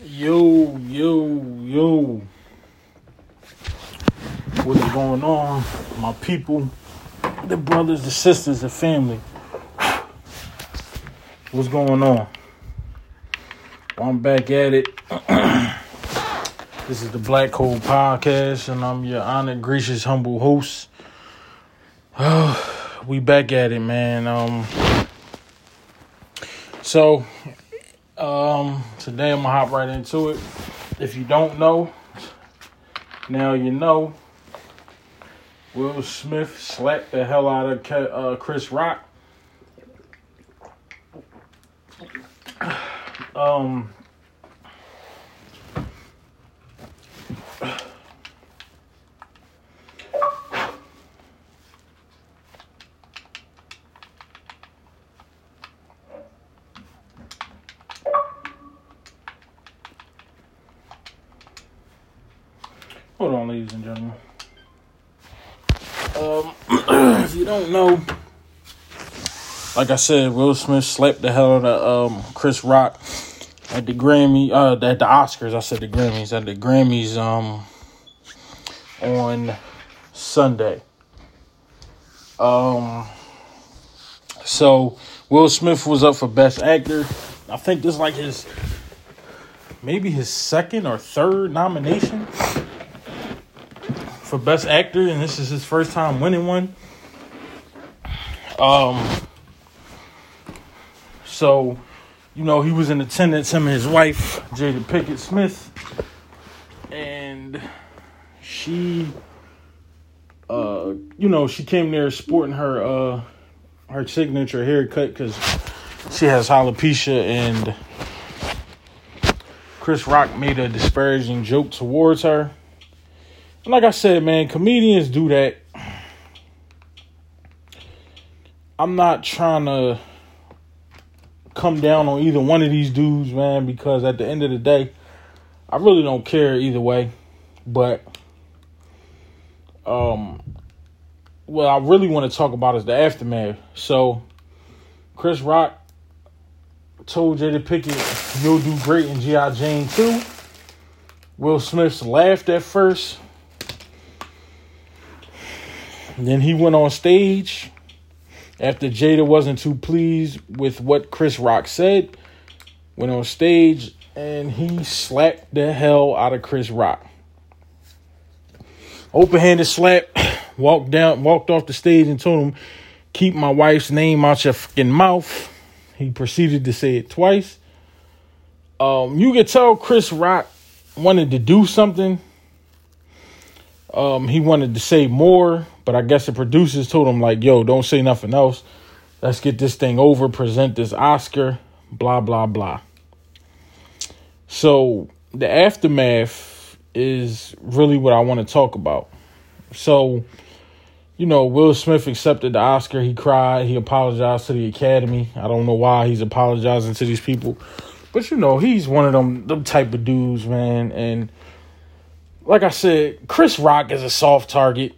Yo, yo, yo. What is going on? My people, the brothers, the sisters, the family. What's going on? I'm back at it. this is the Black Hole Podcast, and I'm your honored, gracious, humble host. We back at it, man. Um, so um, today I'm gonna hop right into it. If you don't know, now you know. Will Smith slapped the hell out of uh, Chris Rock. Um, Hold on, ladies and gentlemen. Um, if you don't know, like I said, Will Smith slapped the hell out of um, Chris Rock at the Grammy, uh, at the Oscars. I said the Grammys at the Grammys um on Sunday. Um, so Will Smith was up for Best Actor. I think this is like his maybe his second or third nomination for Best Actor, and this is his first time winning one. Um, so, you know, he was in attendance, him and his wife, Jada Pinkett Smith, and she, uh, you know, she came there sporting her, uh, her signature haircut because she has alopecia, and Chris Rock made a disparaging joke towards her like I said, man, comedians do that. I'm not trying to come down on either one of these dudes, man, because at the end of the day, I really don't care either way. But um what I really want to talk about is the aftermath. So Chris Rock told Jada Pinkett, you'll do great in G.I. Jane 2. Will Smith laughed at first. Then he went on stage after Jada wasn't too pleased with what Chris Rock said. Went on stage and he slapped the hell out of Chris Rock. Open handed slap, walked down, walked off the stage and told him, Keep my wife's name out your fucking mouth. He proceeded to say it twice. Um, you could tell Chris Rock wanted to do something. Um, he wanted to say more, but I guess the producers told him like, "Yo, don't say nothing else. Let's get this thing over. Present this Oscar. Blah blah blah." So the aftermath is really what I want to talk about. So, you know, Will Smith accepted the Oscar. He cried. He apologized to the Academy. I don't know why he's apologizing to these people, but you know, he's one of them them type of dudes, man. And like I said, Chris Rock is a soft target.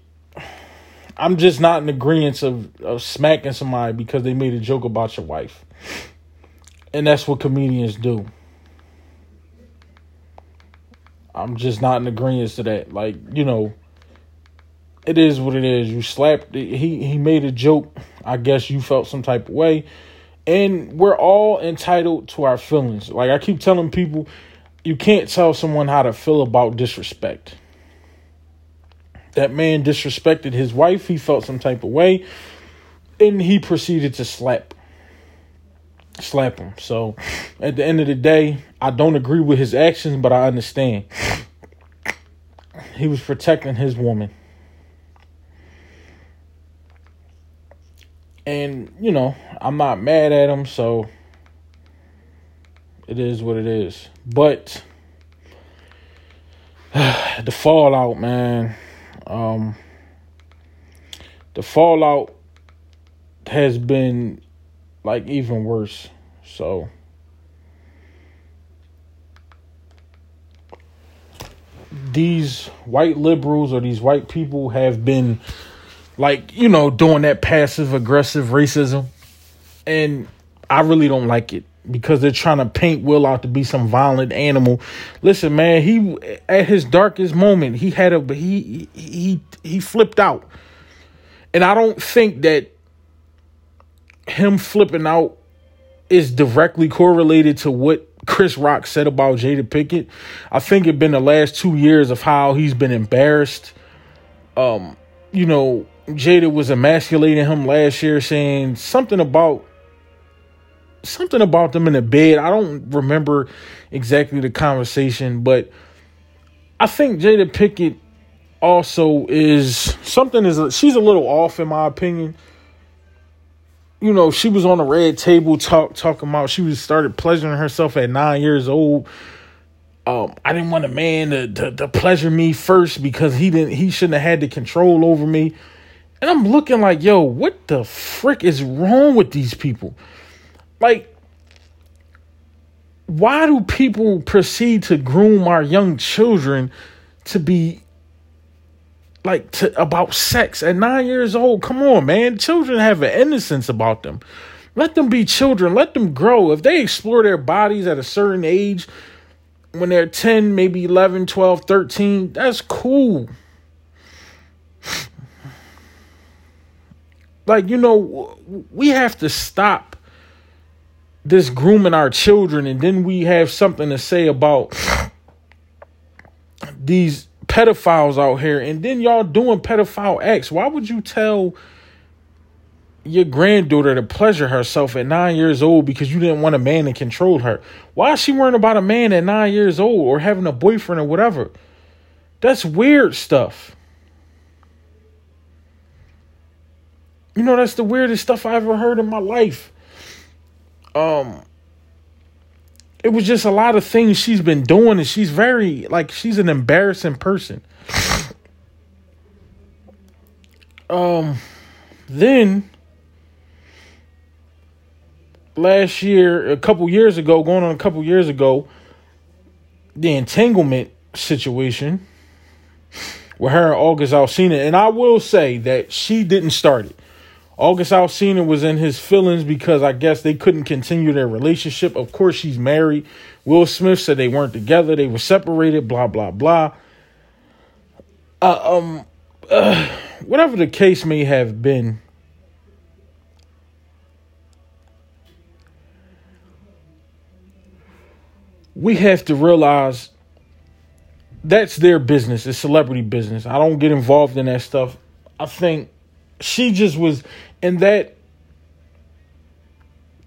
I'm just not in agreement of, of smacking somebody because they made a joke about your wife. And that's what comedians do. I'm just not in agreement to that. Like, you know, it is what it is. You slapped. He he made a joke. I guess you felt some type of way. And we're all entitled to our feelings. Like I keep telling people, you can't tell someone how to feel about disrespect. That man disrespected his wife. He felt some type of way. And he proceeded to slap. Slap him. So at the end of the day, I don't agree with his actions, but I understand. He was protecting his woman. And, you know, I'm not mad at him, so it is what it is. But the fallout, man. Um, the fallout has been like even worse. So these white liberals or these white people have been like, you know, doing that passive aggressive racism. And I really don't like it. Because they're trying to paint Will out to be some violent animal. Listen, man, he at his darkest moment, he had a he he he flipped out. And I don't think that him flipping out is directly correlated to what Chris Rock said about Jada Pinkett. I think it's been the last two years of how he's been embarrassed. Um, you know, Jada was emasculating him last year, saying something about something about them in the bed. I don't remember exactly the conversation, but I think Jada Pinkett also is something is she's a little off in my opinion. You know, she was on the red table talk talking about she was started pleasuring herself at nine years old. Um, I didn't want a man to, to, to pleasure me first because he didn't he shouldn't have had the control over me. And I'm looking like, yo, what the frick is wrong with these people? Like, why do people proceed to groom our young children to be like to about sex at nine years old? Come on, man. Children have an innocence about them. Let them be children. Let them grow. If they explore their bodies at a certain age, when they're 10, maybe 11, 12, 13, that's cool. Like, you know, we have to stop this grooming our children and then we have something to say about these pedophiles out here and then y'all doing pedophile acts. Why would you tell your granddaughter to pleasure herself at nine years old because you didn't want a man to control her? Why is she worrying about a man at nine years old or having a boyfriend or whatever? That's weird stuff. You know that's the weirdest stuff i ever heard in my life um it was just a lot of things she's been doing and she's very like she's an embarrassing person. Um then last year a couple years ago going on a couple years ago the entanglement situation with her and August Alsina and I will say that she didn't start it August Alsina was in his feelings because I guess they couldn't continue their relationship. Of course, she's married. Will Smith said they weren't together. They were separated. Blah blah blah. Uh, um, uh, whatever the case may have been. We have to realize that's their business. It's celebrity business. I don't get involved in that stuff. I think she just was in that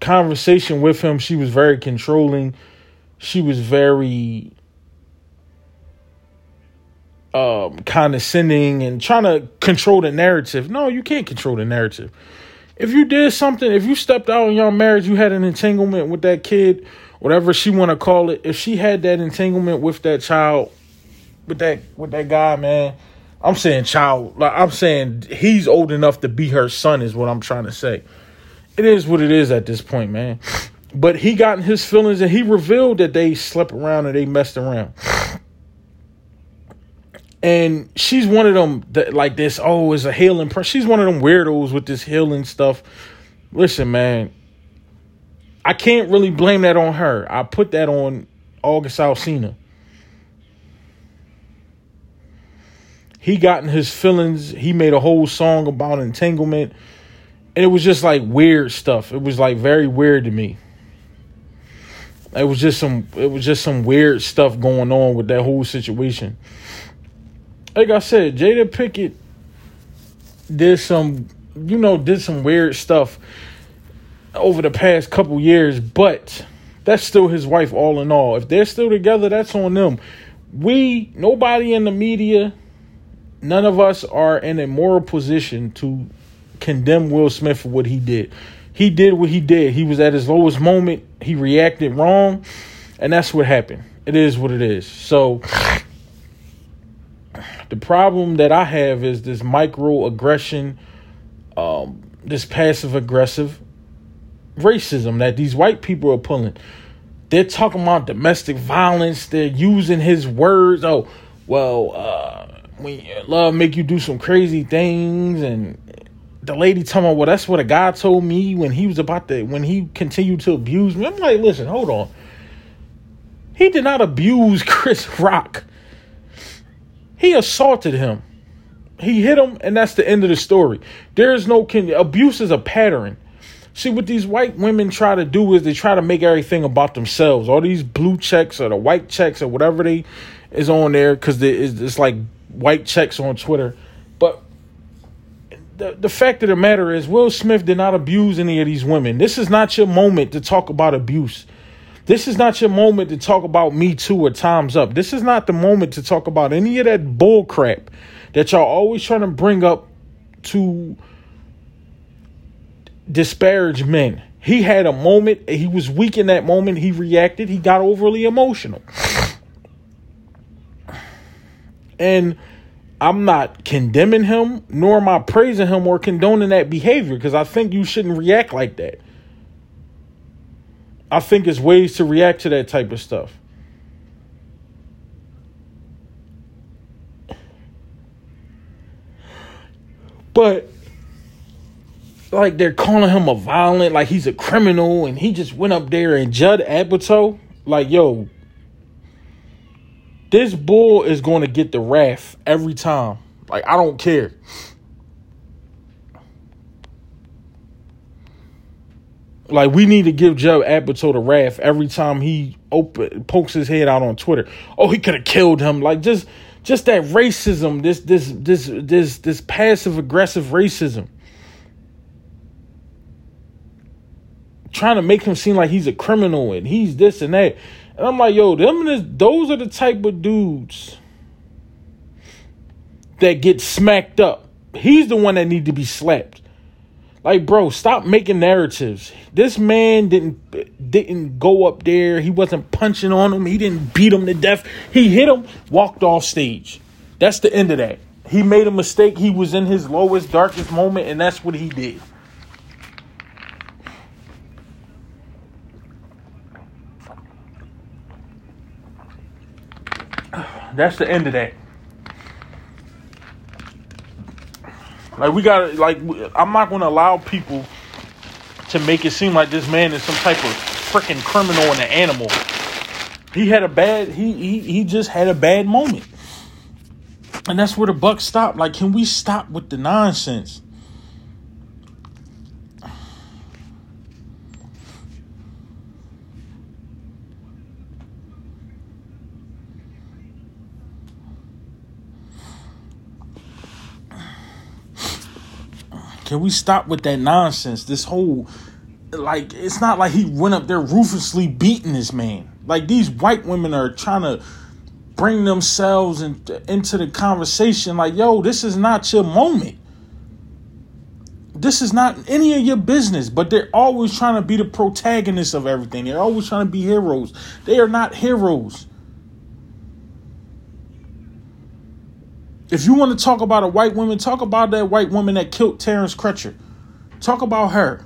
conversation with him, she was very controlling. She was very um, condescending and trying to control the narrative. No, you can't control the narrative. If you did something, if you stepped out in your marriage, you had an entanglement with that kid, whatever she want to call it. If she had that entanglement with that child, with that with that guy, man, I'm saying child. Like I'm saying he's old enough to be her son is what I'm trying to say. It is what it is at this point, man. But he got in his feelings and he revealed that they slept around and they messed around. And she's one of them that like this, oh, is a healing person. She's one of them weirdos with this healing stuff. Listen, man, I can't really blame that on her. I put that on August Alsina. He got in his feelings. He made a whole song about entanglement. And it was just like weird stuff. It was like very weird to me. It was just some it was just some weird stuff going on with that whole situation. Like I said, Jada Pinkett did some you know, did some weird stuff over the past couple years, but that's still his wife all in all. If they're still together, that's on them. We nobody in the media none of us are in a moral position to condemn Will Smith for what he did. He did what he did. He was at his lowest moment. He reacted wrong, and that's what happened. It is what it is. So the problem that I have is this microaggression, um, this passive aggressive racism that these white people are pulling. They're talking about domestic violence. They're using his words. Oh, well, uh, when uh, love make you do some crazy things and the lady talking about, well, that's what a guy told me when he was about to, when he continued to abuse me. I'm like, listen, hold on. He did not abuse Chris Rock. He assaulted him. He hit him, and that's the end of the story. There is no can abuse is a pattern. See what these white women try to do is they try to make everything about themselves. All these blue checks or the white checks or whatever they is on there because it's like white checks on Twitter. But the the fact of the matter is, Will Smith did not abuse any of these women. This is not your moment to talk about abuse. This is not your moment to talk about Me Too or Time's Up. This is not the moment to talk about any of that bull crap that y'all always trying to bring up to disparage men. He had a moment, he was weak in that moment, he reacted, he got overly emotional. And I'm not condemning him, nor am I praising him or condoning that behavior because I think you shouldn't react like that. I think it's ways to react to that type of stuff. But like they're calling him a violent, like he's a criminal, and he just went up there and Judd Apatow, like yo, this bull is going to get the wrath every time. Like I don't care. Like we need to give Judd Apatow the wrath every time he open pokes his head out on Twitter. Oh, he could have killed him. Like just just that racism, this this this this this passive aggressive racism. Trying to make him seem like he's a criminal and he's this and that. And I'm like, yo, them is, those are the type of dudes that get smacked up. He's the one that need to be slapped. Like, bro, stop making narratives. This man didn't didn't go up there. He wasn't punching on him. He didn't beat him to death. He hit him, walked off stage. That's the end of that. He made a mistake. He was in his lowest, darkest moment, and that's what he did. That's the end of that. Like we got like I'm not going to allow people to make it seem like this man is some type of freaking criminal and an animal. He had a bad he he he just had a bad moment. And that's where the buck stopped. Like can we stop with the nonsense? Can we stop with that nonsense? This whole like it's not like he went up there ruthlessly beating this man. Like these white women are trying to bring themselves in, into the conversation like, yo, this is not your moment. This is not any of your business, but they're always trying to be the protagonist of everything. They're always trying to be heroes. They are not heroes. If you want to talk about a white woman, talk about that white woman that killed Terrence Crutcher. Talk about her.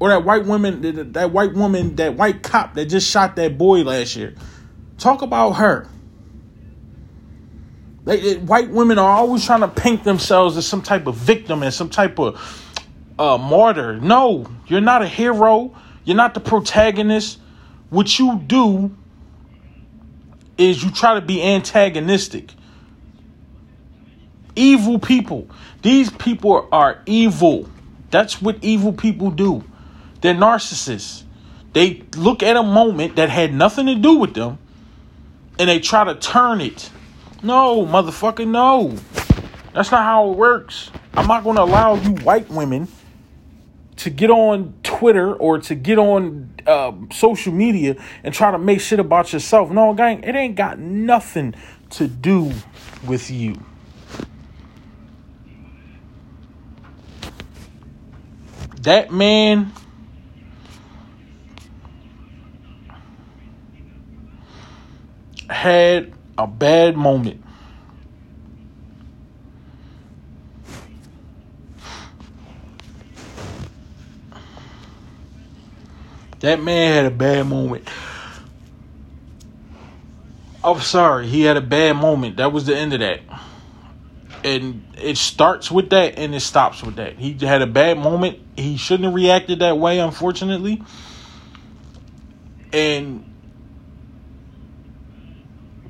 Or that white woman, that, white woman, that white cop that just shot that boy last year. Talk about her. They, white women are always trying to paint themselves as some type of victim and some type of uh, martyr. No, you're not a hero. You're not the protagonist. What you do is you try to be antagonistic evil people. These people are evil. That's what evil people do. They're narcissists. They look at a moment that had nothing to do with them and they try to turn it. No, motherfucker, no. That's not how it works. I'm not going to allow you white women to get on Twitter or to get on uh, social media and try to make shit about yourself. No, gang, it ain't got nothing to do with you. That man had a bad moment. That man had a bad moment. I'm sorry, he had a bad moment. That was the end of that. And it starts with that and it stops with that. He had a bad moment. He shouldn't have reacted that way, unfortunately. And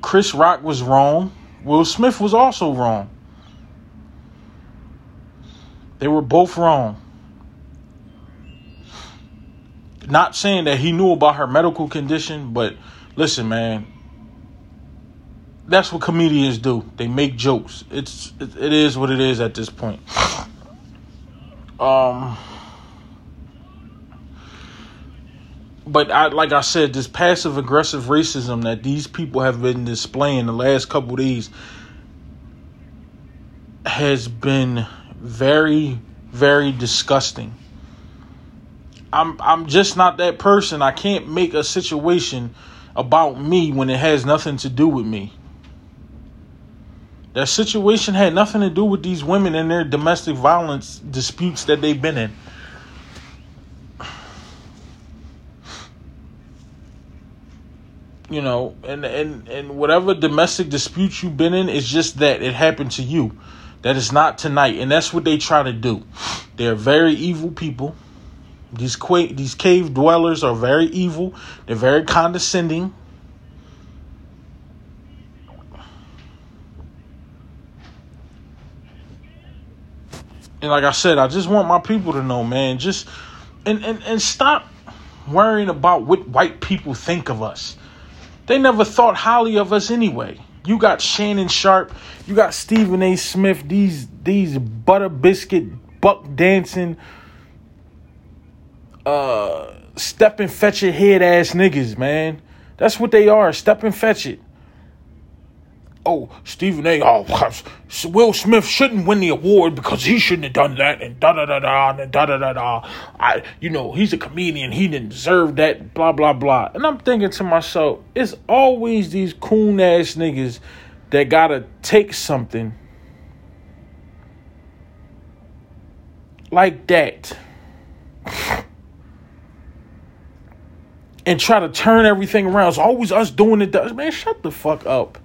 Chris Rock was wrong. Will Smith was also wrong. They were both wrong. Not saying that he knew about her medical condition, but listen, man, that's what comedians do. They make jokes. It's it, is what it is at this point. Um but I like I said, this passive aggressive racism that these people have been displaying the last couple days has been very, very disgusting. I'm I'm just not that person. I can't make a situation about me when it has nothing to do with me. That situation had nothing to do with these women and their domestic violence disputes that they've been in. You know, and and and whatever domestic disputes you've been in is just that it happened to you. That is not tonight, and that's what they try to do. They're very evil people. These qua- these cave dwellers are very evil. They're very condescending. And like I said, I just want my people to know, man, just and and, and stop worrying about what white people think of us. They never thought highly of us anyway. You got Shannon Sharpe, you got Stephen A. Smith, these these butter biscuit buck dancing uh step and fetch it head ass niggas, man. That's what they are, step and fetch it oh, Stephen A. Oh, Will Smith shouldn't win the award because he shouldn't have done that, and da da da da and da da da da. I, you know, he's a comedian. He didn't deserve that. Blah blah blah. And I'm thinking to myself, it's always these coon ass niggas that gotta take something like that. And try to turn everything around. It's always us doing it. Man, shut the fuck up.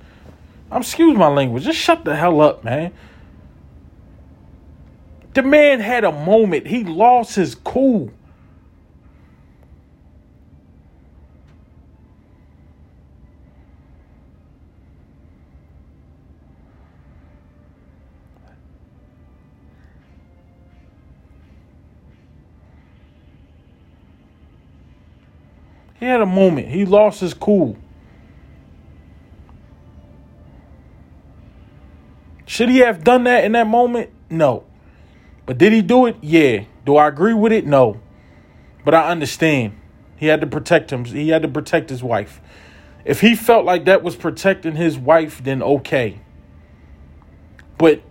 I'm excuse my language. Just shut the hell up, man. The man had a moment. He lost his cool. He had a moment. He lost his cool. Should he have done that in that moment? No. But did he do it? Yeah. Do I agree with it? No. But I understand. He had to protect him. He had to protect his wife. If he felt like that was protecting his wife, then okay. But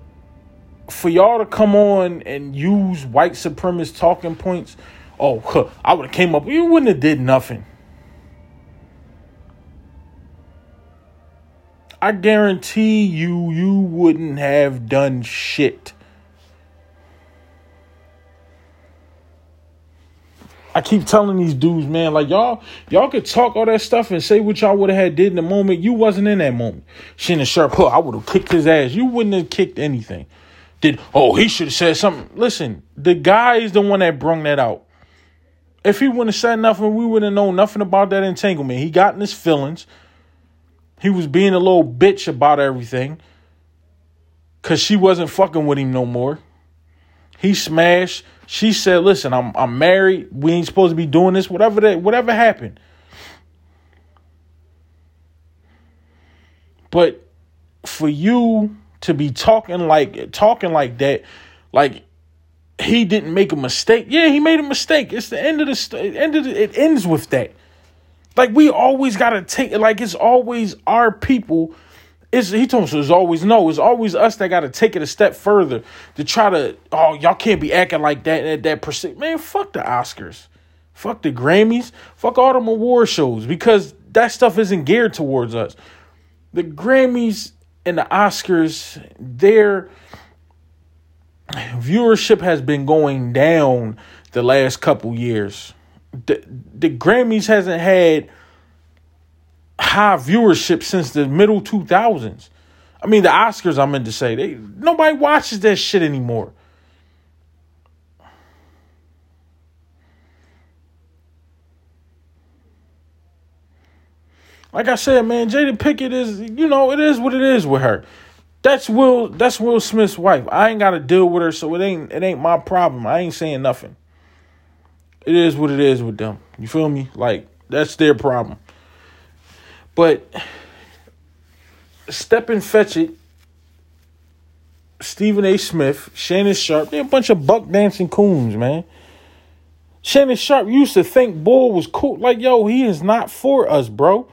for y'all to come on and use white supremacist talking points, oh, I would have came up. You wouldn't have did nothing. I guarantee you, you wouldn't have done shit. I keep telling these dudes, man, like y'all, y'all could talk all that stuff and say what y'all would have had did in the moment. You wasn't in that moment. Shannon Sharpe, huh, I would have kicked his ass. You wouldn't have kicked anything. Did oh he should have said something. Listen, the guy is the one that brung that out. If he wouldn't have said nothing, we wouldn't have known nothing about that entanglement. He got in his feelings. He was being a little bitch about everything. Cause she wasn't fucking with him no more. He smashed. She said, listen, I'm I'm married. We ain't supposed to be doing this. Whatever that whatever happened. But for you to be talking like talking like that, like he didn't make a mistake. Yeah, he made a mistake. It's the end of the end of the, it ends with that. Like we always gotta take. Like it's always our people. It's, he told us it's always no. It's always us that gotta take it a step further to try to. Oh, y'all can't be acting like that. That that percent. Man, fuck the Oscars, fuck the Grammys, fuck all them award shows because that stuff isn't geared towards us. The Grammys and the Oscars, their viewership has been going down the last couple years the, the Grammys hasn't had high viewership since the middle 2000s. I mean, the Oscars. I meant to say they nobody watches that shit anymore. Like I said, man, Jada Pinkett is, you know, it is what it is with her. That's Will. That's Will Smith's wife. I ain't got to deal with her, so it ain't. It ain't my problem. I ain't saying nothing. It is what it is with them. You feel me? Like that's their problem. But step and fetch it. Stephen A. Smith, Shannon Sharpe, they're a bunch of buck dancing coons, man. Shannon Sharpe used to think Bull was cool. Like, yo, he is not for us, bro.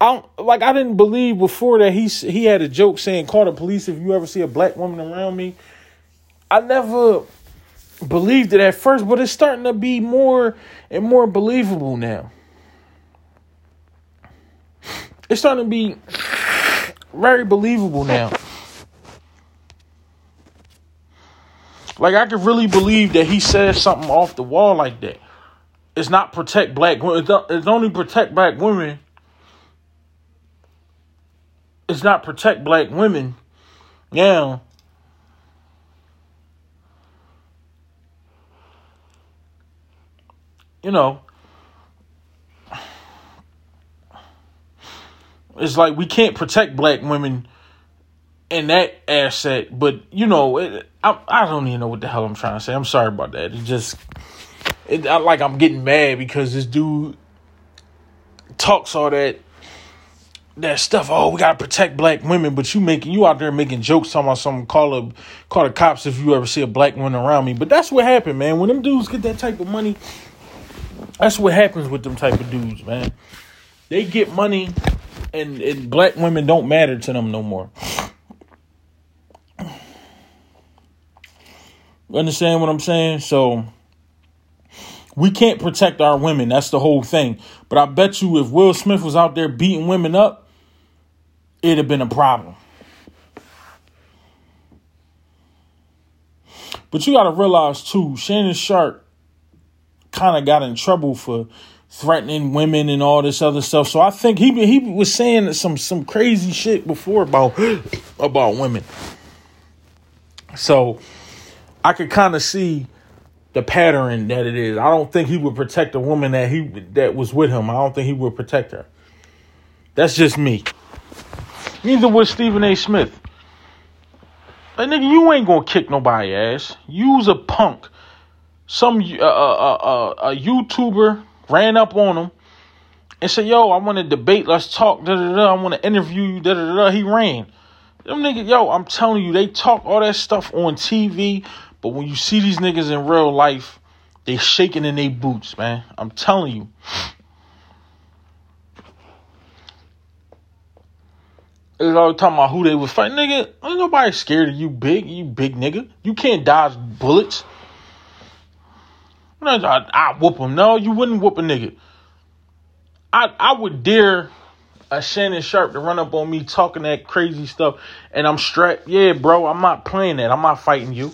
I don't, like I didn't believe before that he he had a joke saying call the police if you ever see a black woman around me. I never believed it at first, but it's starting to be more and more believable now. It's starting to be very believable now. Like I could really believe that he said something off the wall like that. It's not protect black women. It's only protect black women. It's not protect black women. Now, you know, it's like we can't protect black women in that asset, but you know, it, I I don't even know what the hell I'm trying to say. I'm sorry about that. It just, it I, like I'm getting mad because this dude talks all that that stuff. Oh, we gotta protect black women, but you making you out there making jokes talking about something. Call a call the cops if you ever see a black woman around me. But that's what happened, man. When them dudes get that type of money, that's what happens with them type of dudes, man. They get money, and and black women don't matter to them no more. Understand what I'm saying? So we can't protect our women. That's the whole thing. But I bet you if Will Smith was out there beating women up, it'd have been a problem. But you got to realize too, Shannon Sharpe kind of got in trouble for threatening women and all this other stuff. So I think he he was saying some some crazy shit before about about women. So I could kind of see the pattern that it is. I don't think he would protect a woman that he that was with him. I don't think he would protect her. That's just me. Neither was Stephen A. Smith. But nigga, you ain't gonna kick nobody ass. You's a punk. Some uh, uh, uh, uh, a YouTuber ran up on him and said, "Yo, I want to debate. Let's talk. Da da da. I want to interview you. Da da da." He ran. Them niggas, yo, I'm telling you, they talk all that stuff on TV, but when you see these niggas in real life, they shaking in their boots, man. I'm telling you. They always talking about who they was fighting. Nigga, ain't nobody scared of you big, you big nigga. You can't dodge bullets. I, I whoop him. No, you wouldn't whoop a nigga. I I would dare a Shannon Sharpe to run up on me talking that crazy stuff and I'm strapped. Yeah, bro, I'm not playing that. I'm not fighting you.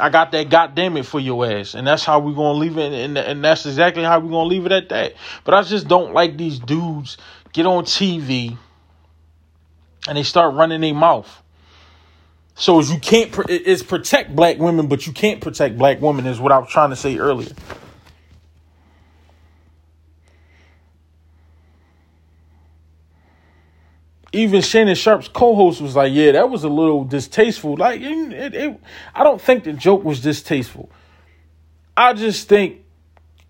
I got that goddamn it for your ass. And that's how we're gonna leave it and, and that's exactly how we're gonna leave it at that. But I just don't like these dudes get on TV and they start running their mouth. So you can't it's protect black women, but you can't protect black women is what I was trying to say earlier. Even Shannon Sharpe's co-host was like, "Yeah, that was a little distasteful." Like, it, it, I don't think the joke was distasteful. I just think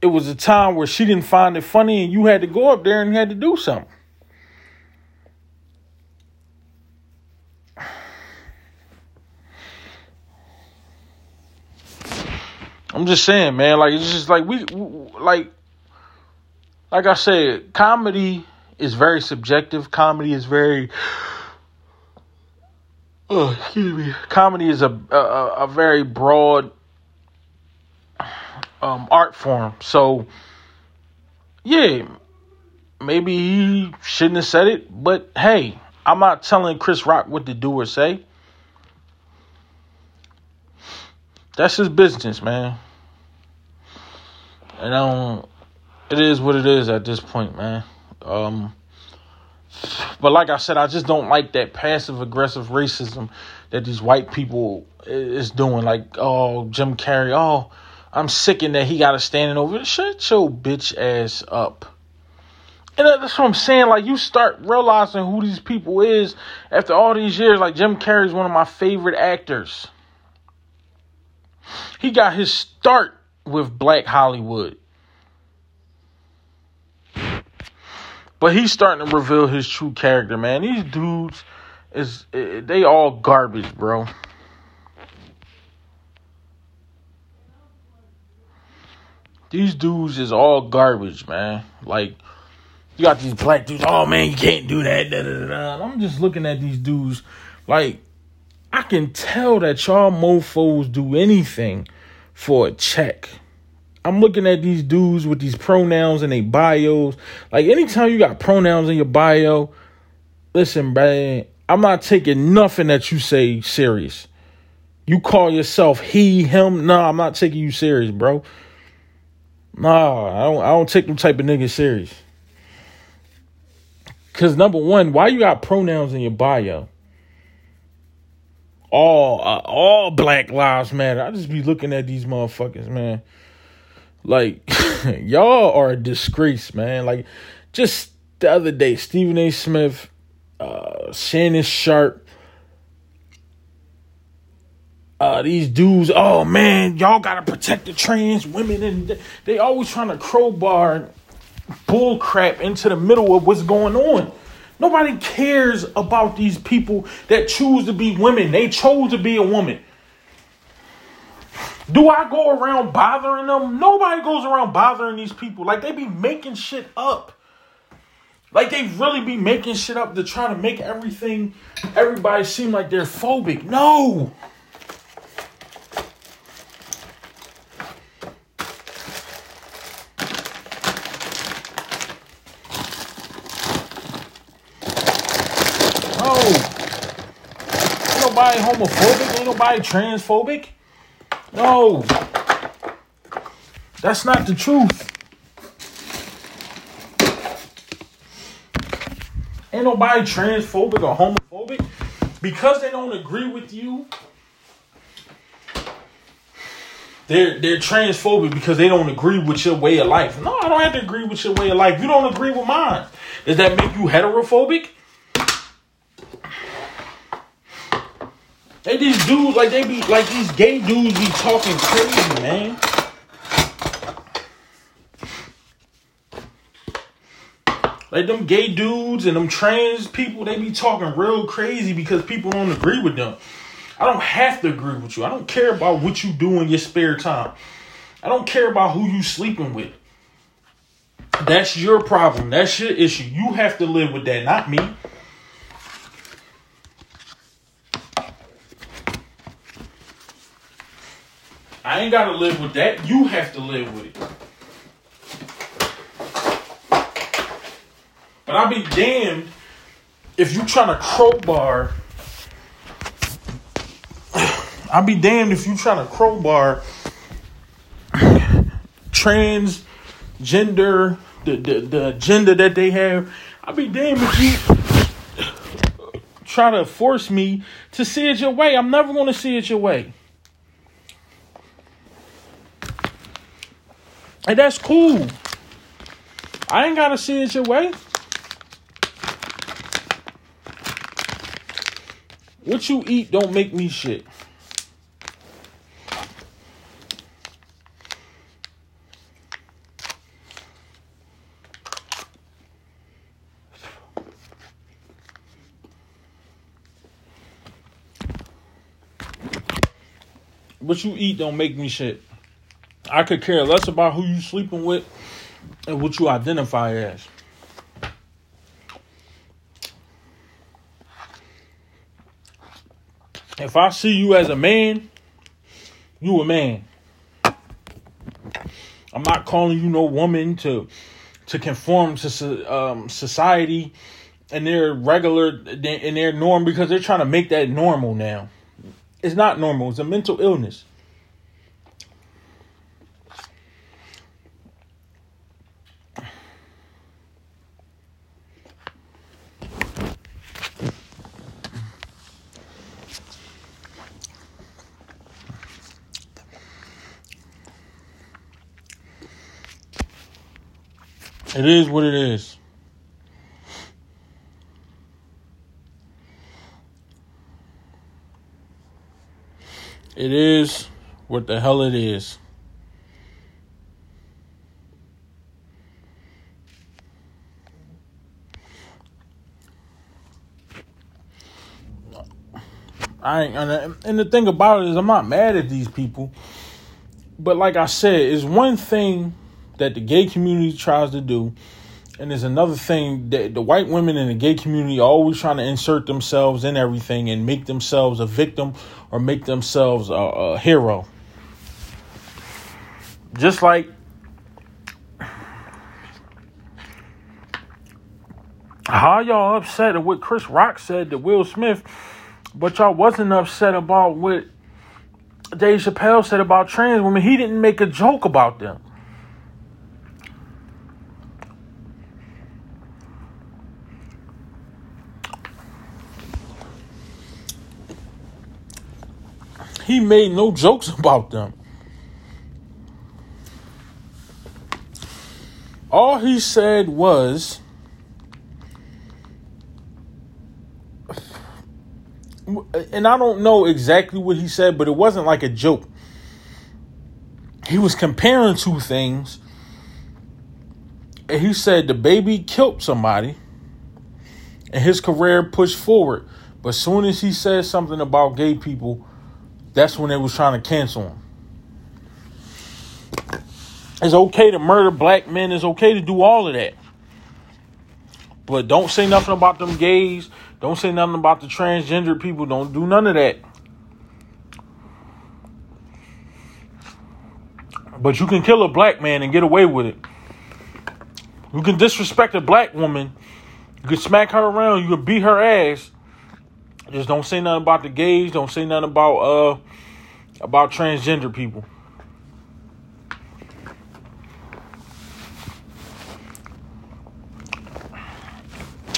it was a time where she didn't find it funny, and you had to go up there and had to do something. I'm just saying, man. Like it's just like we, like, like I said, comedy is very subjective. Comedy is very, oh, excuse me. Comedy is a a, a very broad um, art form. So, yeah, maybe he shouldn't have said it, but hey, I'm not telling Chris Rock what to do or say. That's his business, man. And I don't. It is what it is at this point, man. Um, But like I said, I just don't like that passive aggressive racism that these white people is doing. Like, oh, Jim Carrey, oh, I'm sicking that he got to standing over. Shut your bitch ass up. And that's what I'm saying. Like, you start realizing who these people is after all these years. Like, Jim Carrey is one of my favorite actors. He got his start with Black Hollywood. But he's starting to reveal his true character, man. These dudes is eh, they all garbage, bro. These dudes is all garbage, man. Like you got these black dudes. Oh man, you can't do that. Da, da, da, I'm just looking at these dudes like I can tell that y'all mofos do anything for a check. I'm looking at these dudes with these pronouns in their bios. Like anytime you got pronouns in your bio, listen, man, I'm not taking nothing that you say serious. You call yourself he, him. No, I'm not taking you serious, bro. Nah, I don't I don't take them type of niggas serious. Cause number one, why you got pronouns in your bio? All uh, all Black Lives Matter. I just be looking at these motherfuckers, man. Like, y'all are a disgrace, man. Like, just the other day, Stephen A. Smith, uh, Shannon Sharpe, uh, these dudes, oh man, y'all gotta protect the trans women, and they always trying to crowbar bull crap into the middle of what's going on. Nobody cares about these people that choose to be women. They chose to be a woman. Do I go around bothering them? Nobody goes around bothering these people. Like they be making shit up. Like they really be making shit up to try to make everything, everybody seem like they're phobic. No. No. Ain't nobody homophobic. Ain't nobody transphobic. No. That's not the truth. Ain't nobody transphobic or homophobic because they don't agree with you. They're they're transphobic because they don't agree with your way of life. No, I don't have to agree with your way of life. You don't agree with mine. Does that make you heterophobic? They these dudes like they be like these gay dudes be talking crazy, man. Like them gay dudes and them trans people, they be talking real crazy because people don't agree with them. I don't have to agree with you. I don't care about what you do in your spare time. I don't care about who you sleeping with. That's your problem. That's your issue. You have to live with that, not me. I ain't gotta live with that. You have to live with it. But I'll be damned if you trying to crowbar. I'll be damned if you trying to crowbar transgender, the, the, the agenda that they have. I'll be damned if you try to force me to see it your way. I'm never going to see it your way. And that's cool. I ain't got to see it your way. What you eat don't make me shit. What you eat don't make me shit. I could care less about who you sleeping with and what you identify as. If I see you as a man, you a man. I'm not calling you no woman to to conform to um, society and their regular and their norm because they're trying to make that normal now. It's not normal. It's a mental illness. It is what it is. It is what the hell it is. I ain't, and the thing about it is, I'm not mad at these people, but like I said, it's one thing that the gay community tries to do, and there's another thing that the white women in the gay community are always trying to insert themselves in everything and make themselves a victim or make themselves a, a hero. Just like how y'all upset at what Chris Rock said to Will Smith but y'all wasn't upset about what Dave Chappelle said about trans women. He didn't make a joke about them. He made no jokes about them. All he said was and I don't know exactly what he said, but it wasn't like a joke. He was comparing two things. And he said DaBaby killed somebody and his career pushed forward. But as soon as he said something about gay people, that's when they was trying to cancel him. It's okay to murder black men. It's okay to do all of that. But don't say nothing about them gays. Don't say nothing about the transgender people. Don't do none of that. But you can kill a black man and get away with it. You can disrespect a black woman. You can smack her around. You can beat her ass. Just don't say nothing about the gays. Don't say nothing about uh about transgender people.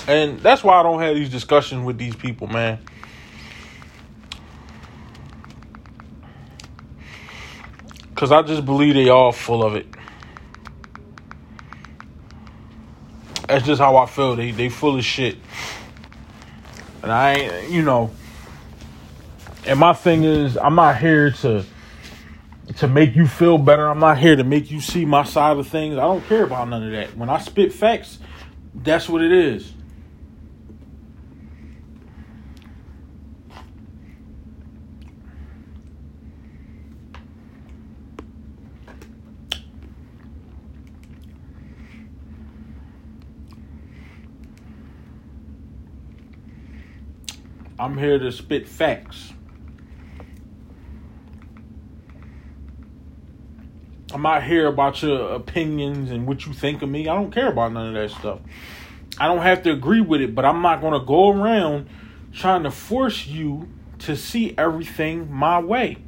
And that's why I don't have these discussions with these people, man. Cause I just believe they all full of it. That's just how I feel. They they full of shit. And I ain't you know and my thing is I'm not here to to make you feel better. I'm not here to make you see my side of things. I don't care about none of that. When I spit facts, that's what it is. I'm here to spit facts. I'm not here about your opinions and what you think of me. I don't care about none of that stuff. I don't have to agree with it, but I'm not going to go around trying to force you to see everything my way.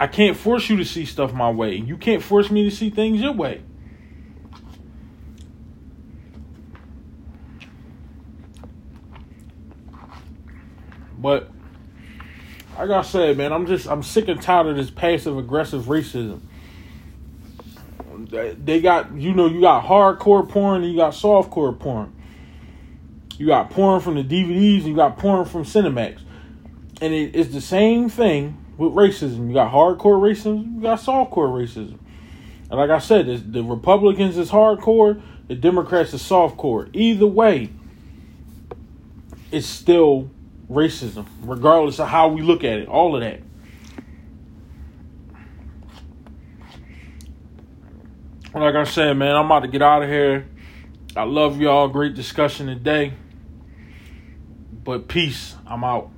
I can't force you to see stuff my way. You can't force me to see things your way. But like I said, man, I'm just I'm sick and tired of this passive aggressive racism. They got you know you got hardcore porn and you got softcore porn. You got porn from the DVDs you got porn from Cinemax, and it, it's the same thing with racism. You got hardcore racism, you got softcore racism. And like I said, the Republicans is hardcore, the Democrats is softcore. Either way, it's still racism, regardless of how we look at it, all of that. Like I said, man, I'm about to get out of here. I love y'all. Great discussion today. But peace. I'm out.